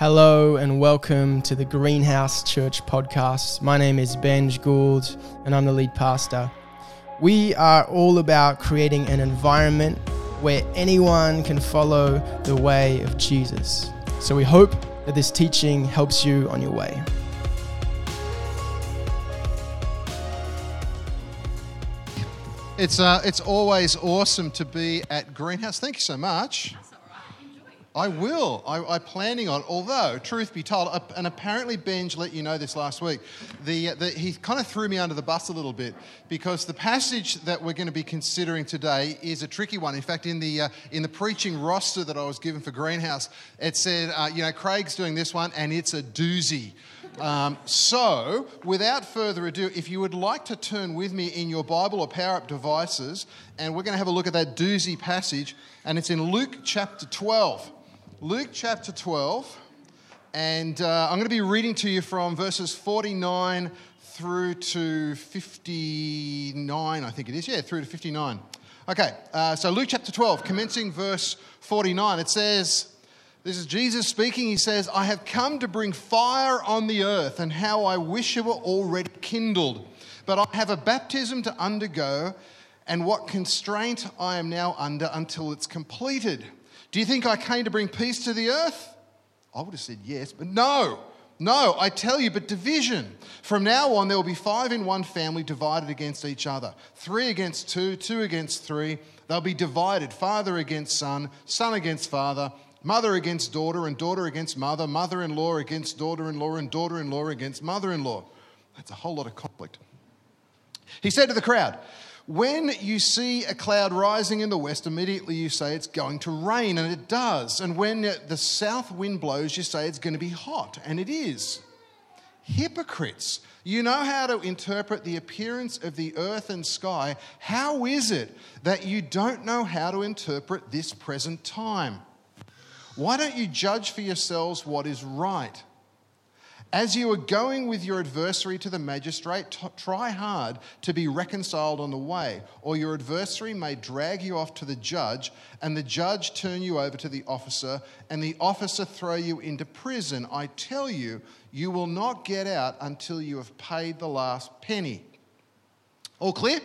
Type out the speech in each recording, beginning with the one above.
Hello and welcome to the Greenhouse Church podcast. My name is Benj Gould and I'm the lead pastor. We are all about creating an environment where anyone can follow the way of Jesus. So we hope that this teaching helps you on your way. It's, uh, it's always awesome to be at Greenhouse. Thank you so much. I will. I, I'm planning on. Although, truth be told, and apparently Benj let you know this last week, the, the, he kind of threw me under the bus a little bit because the passage that we're going to be considering today is a tricky one. In fact, in the uh, in the preaching roster that I was given for Greenhouse, it said, uh, you know, Craig's doing this one, and it's a doozy. Um, so, without further ado, if you would like to turn with me in your Bible or Power Up devices, and we're going to have a look at that doozy passage, and it's in Luke chapter 12. Luke chapter 12, and uh, I'm going to be reading to you from verses 49 through to 59, I think it is. Yeah, through to 59. Okay, uh, so Luke chapter 12, commencing verse 49, it says, This is Jesus speaking. He says, I have come to bring fire on the earth, and how I wish it were already kindled. But I have a baptism to undergo, and what constraint I am now under until it's completed. Do you think I came to bring peace to the earth? I would have said yes, but no. No, I tell you, but division. From now on, there will be five in one family divided against each other three against two, two against three. They'll be divided father against son, son against father, mother against daughter, and daughter against mother, mother in law against daughter in law, and daughter in law against mother in law. That's a whole lot of conflict. He said to the crowd, when you see a cloud rising in the west, immediately you say it's going to rain, and it does. And when the south wind blows, you say it's going to be hot, and it is. Hypocrites, you know how to interpret the appearance of the earth and sky. How is it that you don't know how to interpret this present time? Why don't you judge for yourselves what is right? As you are going with your adversary to the magistrate, t- try hard to be reconciled on the way, or your adversary may drag you off to the judge, and the judge turn you over to the officer, and the officer throw you into prison. I tell you, you will not get out until you have paid the last penny. All clear?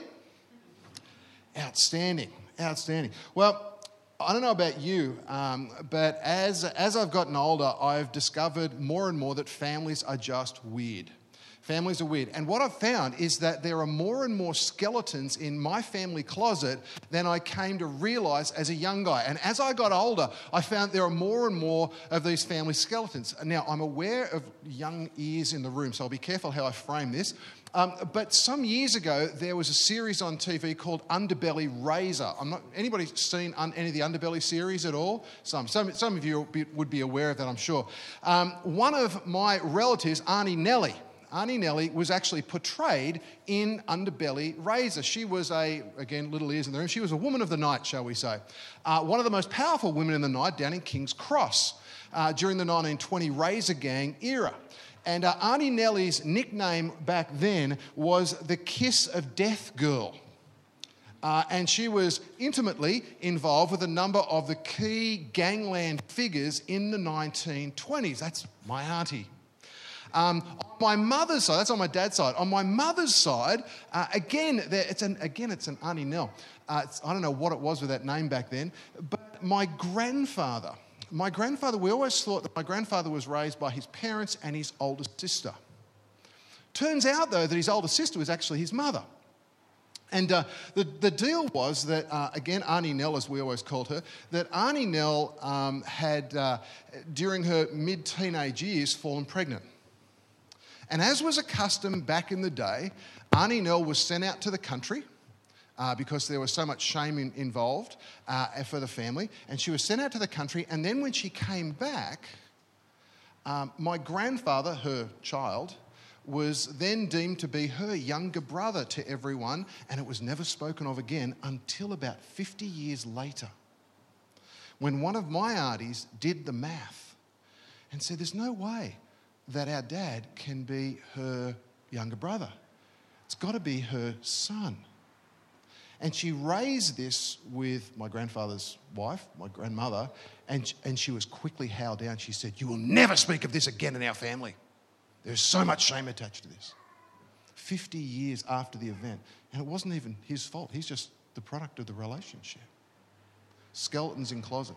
Outstanding. Outstanding. Well, I don't know about you, um, but as, as I've gotten older, I've discovered more and more that families are just weird. Families are weird. And what I've found is that there are more and more skeletons in my family closet than I came to realize as a young guy. And as I got older, I found there are more and more of these family skeletons. Now, I'm aware of young ears in the room, so I'll be careful how I frame this. Um, but some years ago, there was a series on TV called Underbelly Razor. I'm not, anybody seen un, any of the Underbelly series at all? Some. Some, some of you would be aware of that, I'm sure. Um, one of my relatives, Auntie Nelly, Auntie Nelly was actually portrayed in Underbelly Razor. She was a, again, little ears in the room, she was a woman of the night, shall we say. Uh, one of the most powerful women in the night down in King's Cross uh, during the 1920 Razor Gang era. And uh, Auntie Nelly's nickname back then was the Kiss of Death Girl. Uh, and she was intimately involved with a number of the key gangland figures in the 1920s. That's my auntie. Um, on my mother's side, that's on my dad's side. On my mother's side, uh, again, there, it's an, again, it's an Auntie Nell. Uh, I don't know what it was with that name back then, but my grandfather, my grandfather, we always thought that my grandfather was raised by his parents and his older sister. Turns out, though, that his older sister was actually his mother. And uh, the, the deal was that, uh, again, Auntie Nell, as we always called her, that Auntie Nell um, had, uh, during her mid teenage years, fallen pregnant. And as was a custom back in the day, Auntie Nell was sent out to the country uh, because there was so much shame in, involved uh, for the family. And she was sent out to the country. And then when she came back, um, my grandfather, her child, was then deemed to be her younger brother to everyone, and it was never spoken of again until about 50 years later, when one of my aunties did the math and said, There's no way that our dad can be her younger brother. It's got to be her son. And she raised this with my grandfather's wife, my grandmother, and, and she was quickly howled down. She said, You will never speak of this again in our family. There's so much shame attached to this. 50 years after the event. And it wasn't even his fault, he's just the product of the relationship. Skeletons in closet.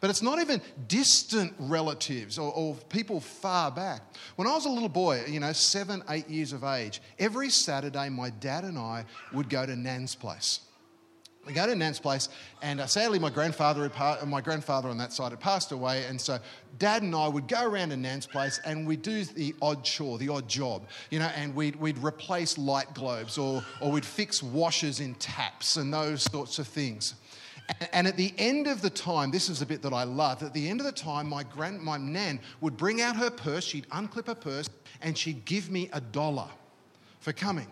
But it's not even distant relatives or, or, people far back. When I was a little boy, you know, seven, eight years of age, every Saturday my dad and I would go to Nan's place. We go to Nan's place, and uh, sadly, my grandfather, had, my grandfather on that side had passed away, and so Dad and I would go around to Nan's place, and we'd do the odd chore, the odd job, you know, and we'd, we'd replace light globes, or, or we'd fix washers in taps, and those sorts of things. And at the end of the time, this is the bit that I love. At the end of the time, my grand, my nan would bring out her purse. She'd unclip her purse, and she'd give me a dollar for coming.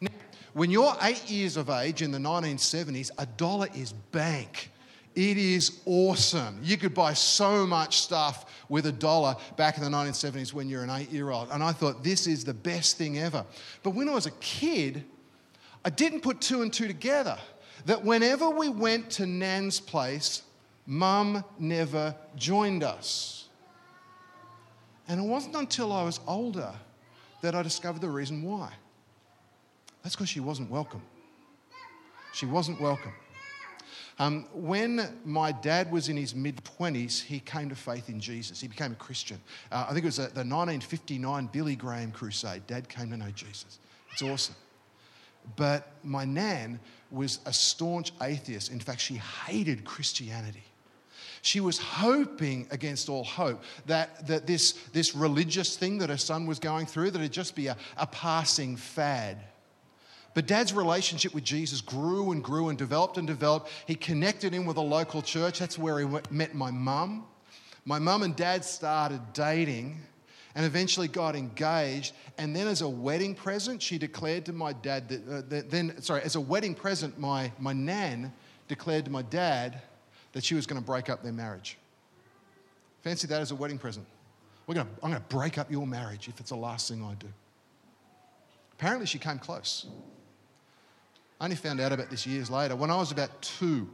Now, when you're eight years of age in the 1970s, a dollar is bank. It is awesome. You could buy so much stuff with a dollar back in the 1970s when you're an eight year old. And I thought, this is the best thing ever. But when I was a kid, I didn't put two and two together. That whenever we went to Nan's place, mum never joined us. And it wasn't until I was older that I discovered the reason why. That's because she wasn't welcome. She wasn't welcome. Um, when my dad was in his mid 20s, he came to faith in Jesus. He became a Christian. Uh, I think it was the 1959 Billy Graham crusade. Dad came to know Jesus. It's awesome. But my nan was a staunch atheist. In fact, she hated Christianity. She was hoping against all hope that, that this, this religious thing that her son was going through, that it'd just be a, a passing fad. But dad's relationship with Jesus grew and grew and developed and developed. He connected in with a local church. That's where he met my mum. My mum and dad started dating and eventually got engaged. And then, as a wedding present, she declared to my dad that, uh, that, then, sorry, as a wedding present, my, my nan declared to my dad that she was going to break up their marriage. Fancy that as a wedding present. We're gonna, I'm going to break up your marriage if it's the last thing I do. Apparently, she came close. I only found out about this years later. When I was about two,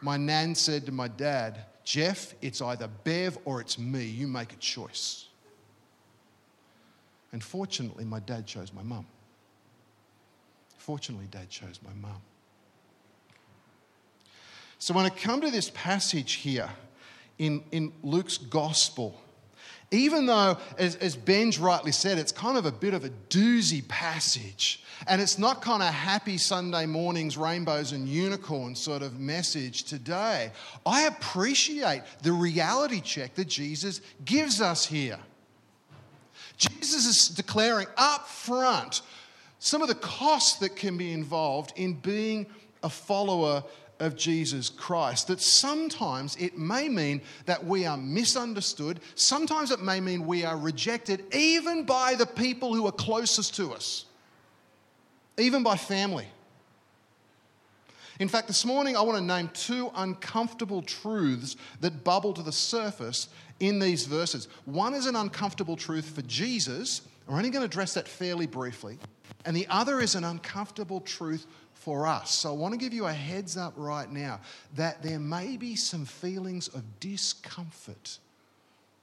my nan said to my dad, Jeff, it's either Bev or it's me. You make a choice. And fortunately, my dad chose my mum. Fortunately, dad chose my mum. So when I come to this passage here in, in Luke's gospel, even though, as, as Benj rightly said, it's kind of a bit of a doozy passage, and it's not kind of happy Sunday mornings, rainbows and unicorns sort of message today, I appreciate the reality check that Jesus gives us here. Jesus is declaring up front some of the costs that can be involved in being a follower of Jesus Christ. That sometimes it may mean that we are misunderstood, sometimes it may mean we are rejected, even by the people who are closest to us, even by family. In fact, this morning I want to name two uncomfortable truths that bubble to the surface in these verses. One is an uncomfortable truth for Jesus. We're only going to address that fairly briefly. And the other is an uncomfortable truth for us. So I want to give you a heads up right now that there may be some feelings of discomfort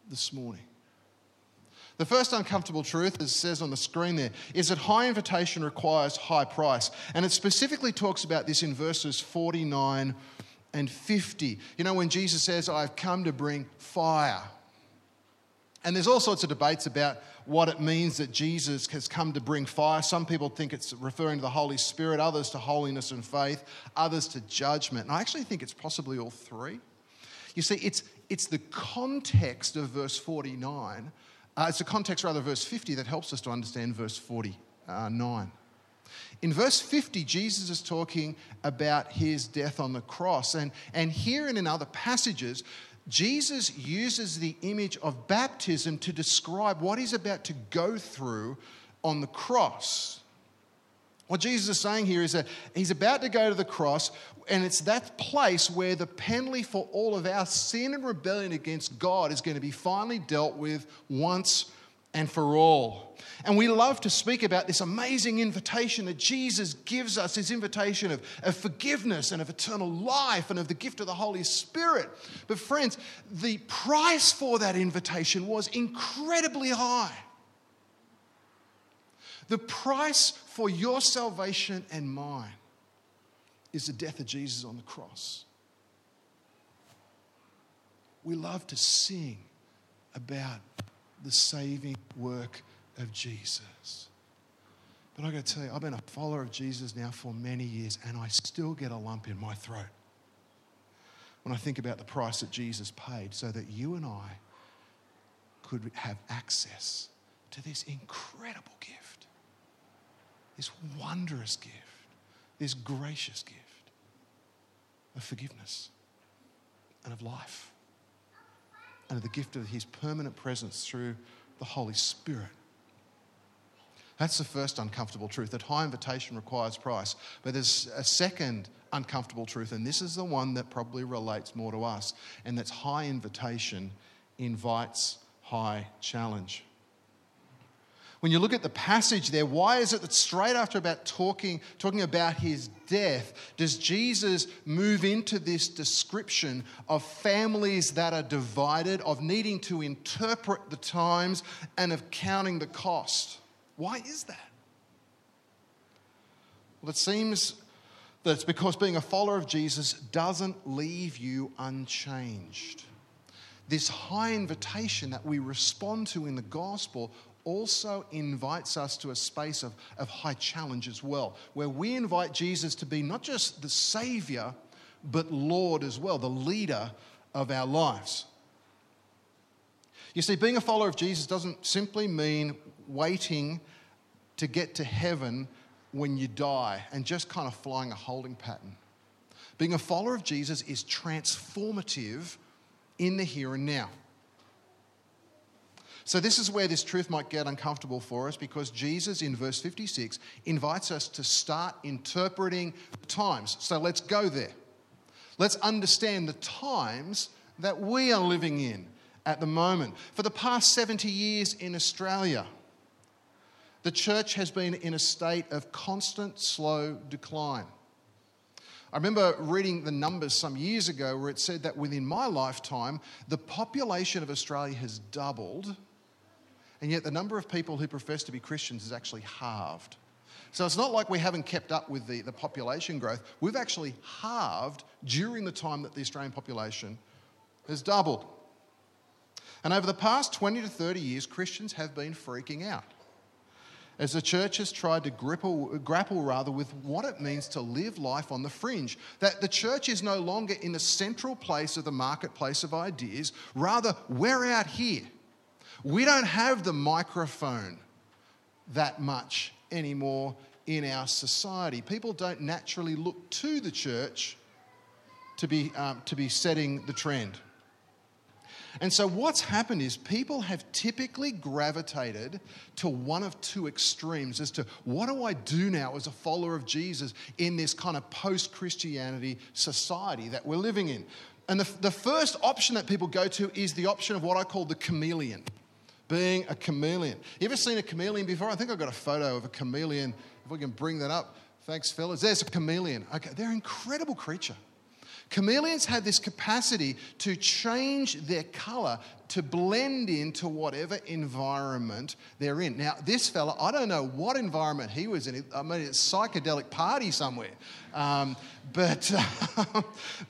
this morning. The first uncomfortable truth, as it says on the screen there, is that high invitation requires high price. And it specifically talks about this in verses 49 and 50. You know, when Jesus says, I've come to bring fire. And there's all sorts of debates about what it means that Jesus has come to bring fire. Some people think it's referring to the Holy Spirit, others to holiness and faith, others to judgment. And I actually think it's possibly all three. You see, it's, it's the context of verse 49, uh, it's the context, rather, of verse 50 that helps us to understand verse 49. In verse 50, Jesus is talking about his death on the cross. And, and here and in other passages, Jesus uses the image of baptism to describe what he's about to go through on the cross. What Jesus is saying here is that he's about to go to the cross, and it's that place where the penalty for all of our sin and rebellion against God is going to be finally dealt with once and for all. And we love to speak about this amazing invitation that Jesus gives us this invitation of, of forgiveness and of eternal life and of the gift of the Holy Spirit. But, friends, the price for that invitation was incredibly high. The price for your salvation and mine is the death of Jesus on the cross. We love to sing about the saving work of Jesus. But I got to tell you, I've been a follower of Jesus now for many years, and I still get a lump in my throat when I think about the price that Jesus paid so that you and I could have access to this incredible gift, this wondrous gift, this gracious gift of forgiveness and of life and the gift of his permanent presence through the Holy Spirit. That's the first uncomfortable truth that high invitation requires price. But there's a second uncomfortable truth, and this is the one that probably relates more to us, and that's high invitation invites high challenge. When you look at the passage there, why is it that straight after about talking, talking about his death, does Jesus move into this description of families that are divided, of needing to interpret the times, and of counting the cost? Why is that? Well, it seems that it's because being a follower of Jesus doesn't leave you unchanged. This high invitation that we respond to in the gospel also invites us to a space of, of high challenge as well, where we invite Jesus to be not just the Savior, but Lord as well, the leader of our lives. You see, being a follower of Jesus doesn't simply mean waiting to get to heaven when you die and just kind of flying a holding pattern. Being a follower of Jesus is transformative in the here and now. So, this is where this truth might get uncomfortable for us because Jesus, in verse 56, invites us to start interpreting times. So, let's go there. Let's understand the times that we are living in at the moment. For the past 70 years in Australia, the church has been in a state of constant slow decline. I remember reading the numbers some years ago where it said that within my lifetime, the population of Australia has doubled, and yet the number of people who profess to be Christians is actually halved. So it's not like we haven't kept up with the, the population growth. We've actually halved during the time that the Australian population has doubled. And over the past 20 to 30 years, Christians have been freaking out as the church has tried to grapple, grapple rather with what it means to live life on the fringe. That the church is no longer in the central place of the marketplace of ideas, rather, we're out here. We don't have the microphone that much anymore in our society. People don't naturally look to the church to be, um, to be setting the trend. And so, what's happened is people have typically gravitated to one of two extremes as to what do I do now as a follower of Jesus in this kind of post Christianity society that we're living in. And the, the first option that people go to is the option of what I call the chameleon, being a chameleon. You ever seen a chameleon before? I think I've got a photo of a chameleon. If we can bring that up. Thanks, fellas. There's a chameleon. Okay, they're an incredible creature. Chameleons have this capacity to change their color to blend into whatever environment they're in. Now, this fella, I don't know what environment he was in. I mean, it's a psychedelic party somewhere. Um, but,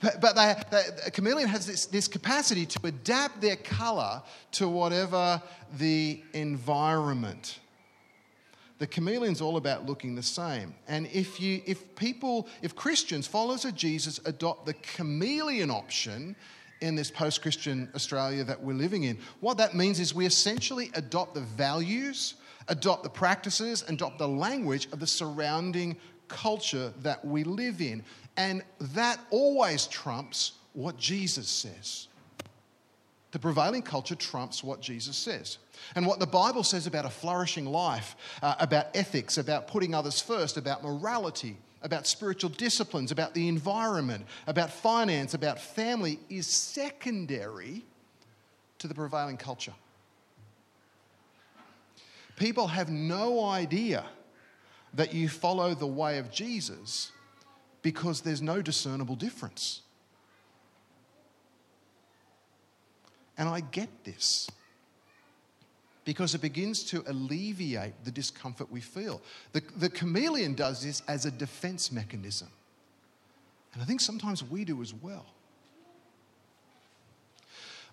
but, but they, they, a chameleon has this, this capacity to adapt their color to whatever the environment the chameleon's all about looking the same. And if you if people, if Christians, followers of Jesus, adopt the chameleon option in this post-Christian Australia that we're living in, what that means is we essentially adopt the values, adopt the practices, adopt the language of the surrounding culture that we live in. And that always trumps what Jesus says. The prevailing culture trumps what Jesus says. And what the Bible says about a flourishing life, uh, about ethics, about putting others first, about morality, about spiritual disciplines, about the environment, about finance, about family, is secondary to the prevailing culture. People have no idea that you follow the way of Jesus because there's no discernible difference. And I get this because it begins to alleviate the discomfort we feel. The, the chameleon does this as a defense mechanism. And I think sometimes we do as well.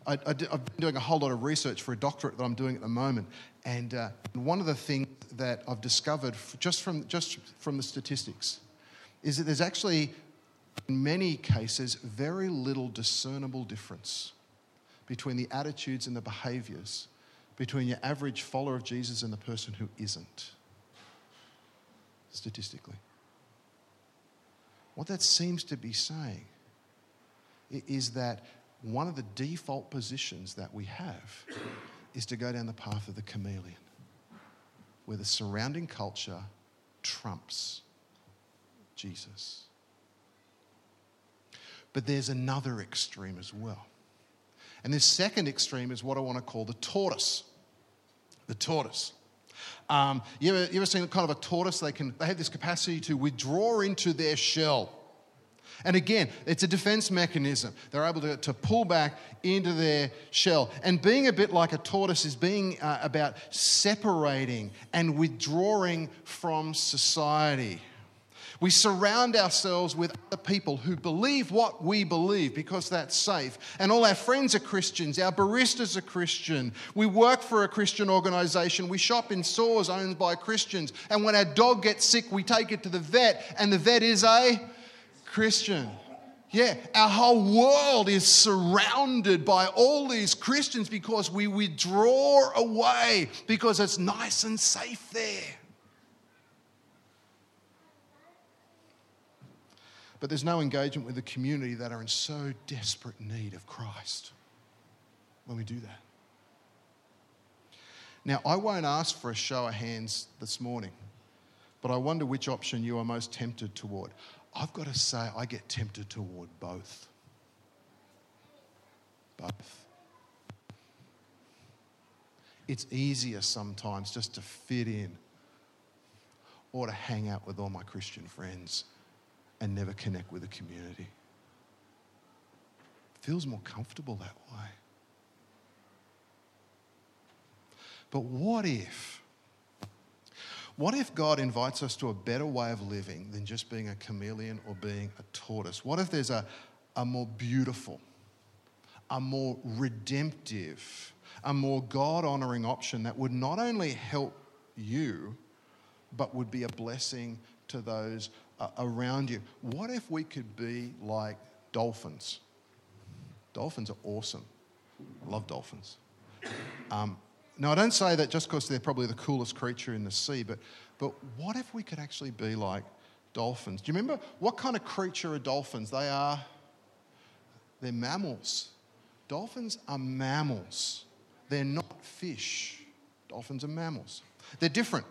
I, have been doing a whole lot of research for a doctorate that I'm doing at the moment. And uh, one of the things that I've discovered just from, just from the statistics is that there's actually, in many cases, very little discernible difference between the attitudes and the behaviors between your average follower of Jesus and the person who isn't, statistically. What that seems to be saying is that one of the default positions that we have is to go down the path of the chameleon, where the surrounding culture trumps Jesus. But there's another extreme as well. And this second extreme is what I want to call the tortoise. The tortoise. Um, you, ever, you ever seen kind of a tortoise? They, can, they have this capacity to withdraw into their shell. And again, it's a defense mechanism. They're able to, to pull back into their shell. And being a bit like a tortoise is being uh, about separating and withdrawing from society. We surround ourselves with other people who believe what we believe because that's safe. And all our friends are Christians. Our baristas are Christian. We work for a Christian organization. We shop in stores owned by Christians. And when our dog gets sick, we take it to the vet, and the vet is a Christian. Yeah, our whole world is surrounded by all these Christians because we withdraw away because it's nice and safe there. But there's no engagement with the community that are in so desperate need of Christ when we do that. Now, I won't ask for a show of hands this morning, but I wonder which option you are most tempted toward. I've got to say, I get tempted toward both. Both. It's easier sometimes just to fit in or to hang out with all my Christian friends and never connect with the community. Feels more comfortable that way. But what if? What if God invites us to a better way of living than just being a chameleon or being a tortoise? What if there's a, a more beautiful, a more redemptive, a more God honoring option that would not only help you, but would be a blessing to those around you. What if we could be like dolphins? Dolphins are awesome. I love dolphins. Um, now, I don't say that just because they're probably the coolest creature in the sea, but, but what if we could actually be like dolphins? Do you remember what kind of creature are dolphins? They are, they're mammals. Dolphins are mammals. They're not fish. Dolphins are mammals. They're different.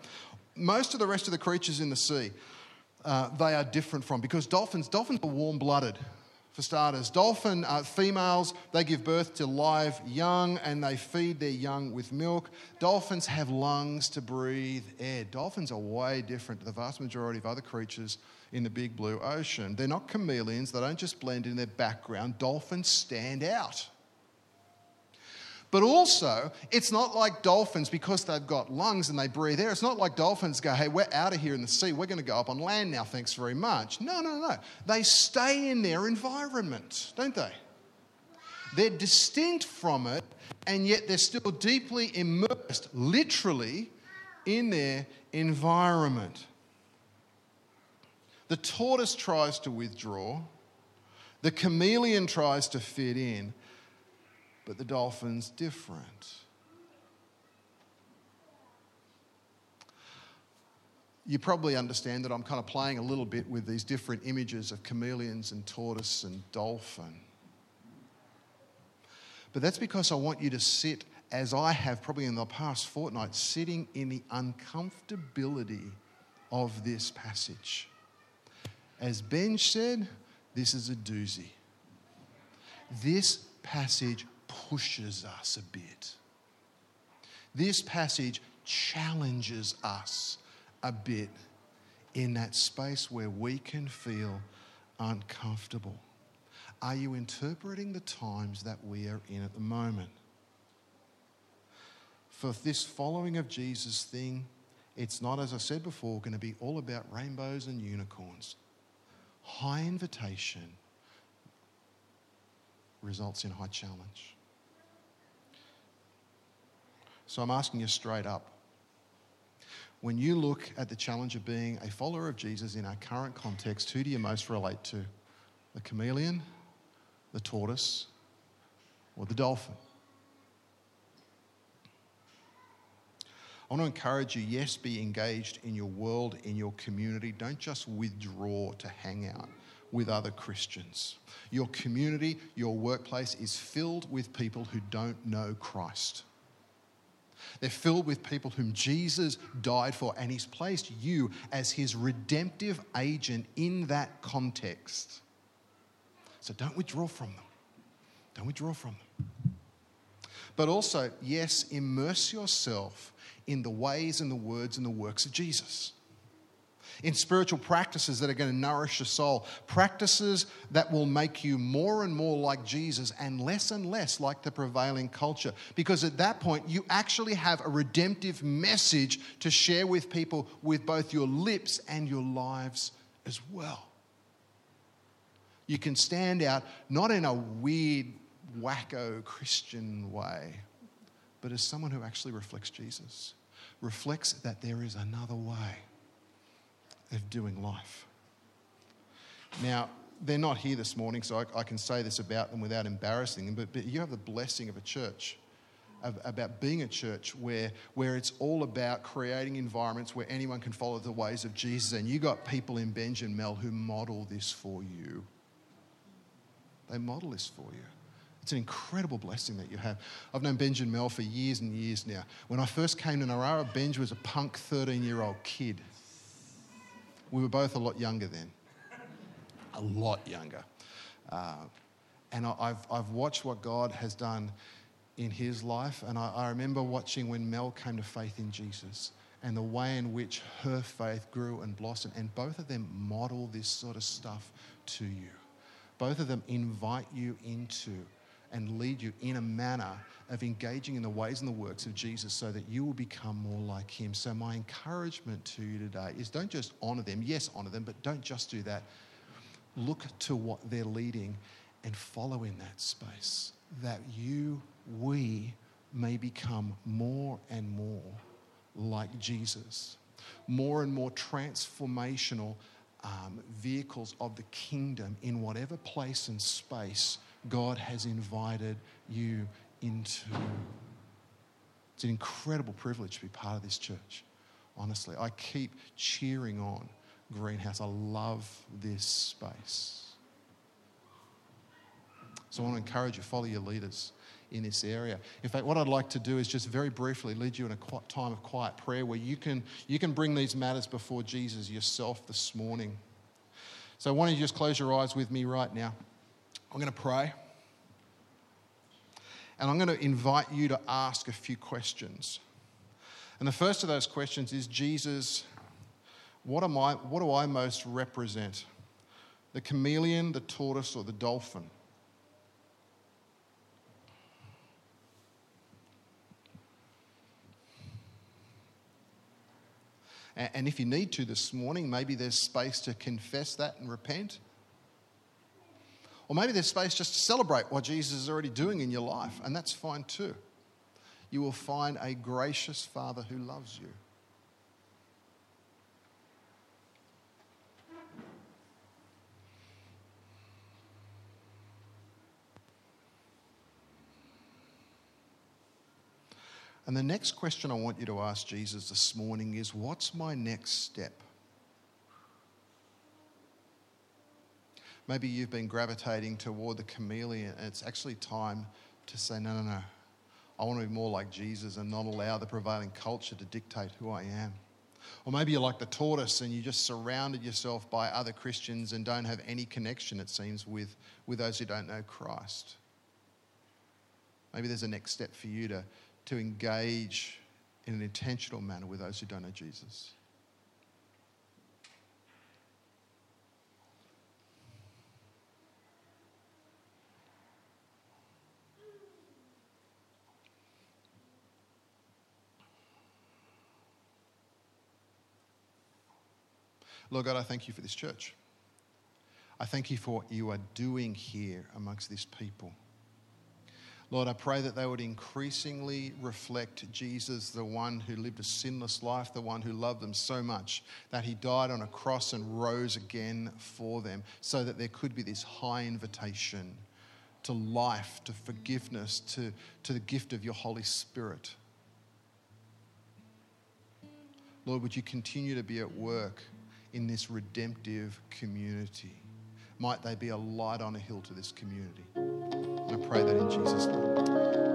Most of the rest of the creatures in the sea, uh, they are different from because dolphins, dolphins are warm blooded. For starters, dolphin uh, females, they give birth to live young and they feed their young with milk. Dolphins have lungs to breathe air. Dolphins are way different to the vast majority of other creatures in the big blue ocean. They're not chameleons, they don't just blend in their background. Dolphins stand out. But also, it's not like dolphins because they've got lungs and they breathe air. It's not like dolphins go, hey, we're out of here in the sea. We're going to go up on land now, thanks very much. No, no, no. They stay in their environment, don't they? They're distinct from it, and yet they're still deeply immersed, literally, in their environment. The tortoise tries to withdraw, the chameleon tries to fit in, but the dolphin's different. You probably understand that I'm kind of playing a little bit with these different images of chameleons and tortoise and dolphin. But that's because I want you to sit, as I have probably in the past fortnight, sitting in the uncomfortability of this passage. As Ben said, this is a doozy. This passage pushes us a bit. This passage challenges us a bit in that space where we can feel uncomfortable. Are you interpreting the times that we are in at the moment? For this following of Jesus thing, it's not, as I said before, going to be all about rainbows and unicorns. High invitation results in high challenge. So I'm asking you straight up. When you look at the challenge of being a follower of Jesus in our current context, who do you most relate to? The chameleon, the tortoise, or the dolphin? I want to encourage you yes, be engaged in your world, in your community. Don't just withdraw to hang out with other Christians. Your community, your workplace is filled with people who don't know Christ. They're filled with people whom Jesus died for, and He's placed you as His redemptive agent in that context. So don't withdraw from them. Don't withdraw from them. But also, yes, immerse yourself in the ways and the words and the works of Jesus in spiritual practices that are going to nourish your soul, practices that will make you more and more like Jesus and less and less like the prevailing culture. Because at that point, you actually have a redemptive message to share with people with both your lips and your lives as well. You can stand out not in a weird, wacko Christian way, but as someone who actually reflects Jesus, reflects that there is another way of doing life. Now, they're not here this morning, so I, I, can say this about them without embarrassing them, but, but you have the blessing of a church, about being a church where, where it's all about creating environments where anyone can follow the ways of Jesus. And you got people in Benj and Mel who model this for you. They model this for you. It's an incredible blessing that you have. I've known Benj and Mel for years and years now. When I first came to Narara, Benj was a punk 13 year old kid we were both a lot younger then, a lot younger. Uh, and I, have I've watched what God has done in his life. And I, I remember watching when Mel came to faith in Jesus and the way in which her faith grew and blossomed. And both of them model this sort of stuff to you. Both of them invite you into and lead you in a manner of engaging in the ways and the works of Jesus so that you will become more like him. So, my encouragement to you today is don't just honor them. Yes, honor them, but don't just do that. Look to what they're leading and follow in that space that you, we, may become more and more like Jesus, more and more transformational um, vehicles of the kingdom in whatever place and space God has invited you into. It's an incredible privilege to be part of this church. Honestly, I keep cheering on Greenhouse. I love this space. So I want to encourage you, follow your leaders in this area. In fact, what I'd like to do is just very briefly lead you in a time of quiet prayer where you can, you can bring these matters before Jesus yourself this morning. So why don't you just close your eyes with me right now? I'm going to pray. And I'm going to invite you to ask a few questions. And the first of those questions is Jesus, what, am I, what do I most represent? The chameleon, the tortoise, or the dolphin? And if you need to this morning, maybe there's space to confess that and repent. Or maybe there's space just to celebrate what Jesus is already doing in your life, and that's fine too. You will find a gracious Father who loves you. And the next question I want you to ask Jesus this morning is What's my next step? Maybe you've been gravitating toward the chameleon, and it's actually time to say, no, no, no. I want to be more like Jesus and not allow the prevailing culture to dictate who I am. Or maybe you're like the tortoise and you just surrounded yourself by other Christians and don't have any connection, it seems, with, with those who don't know Christ. Maybe there's a next step for you to, to engage in an intentional manner with those who don't know Jesus. Lord God, I thank you for this church. I thank you for what you are doing here amongst this people. Lord, I pray that they would increasingly reflect Jesus, the one who lived a sinless life, the one who loved them so much that he died on a cross and rose again for them, so that there could be this high invitation to life, to forgiveness, to, to the gift of your Holy Spirit. Lord, would you continue to be at work in this redemptive community? Might they be a light on a hill to this community? I pray that in Jesus' name.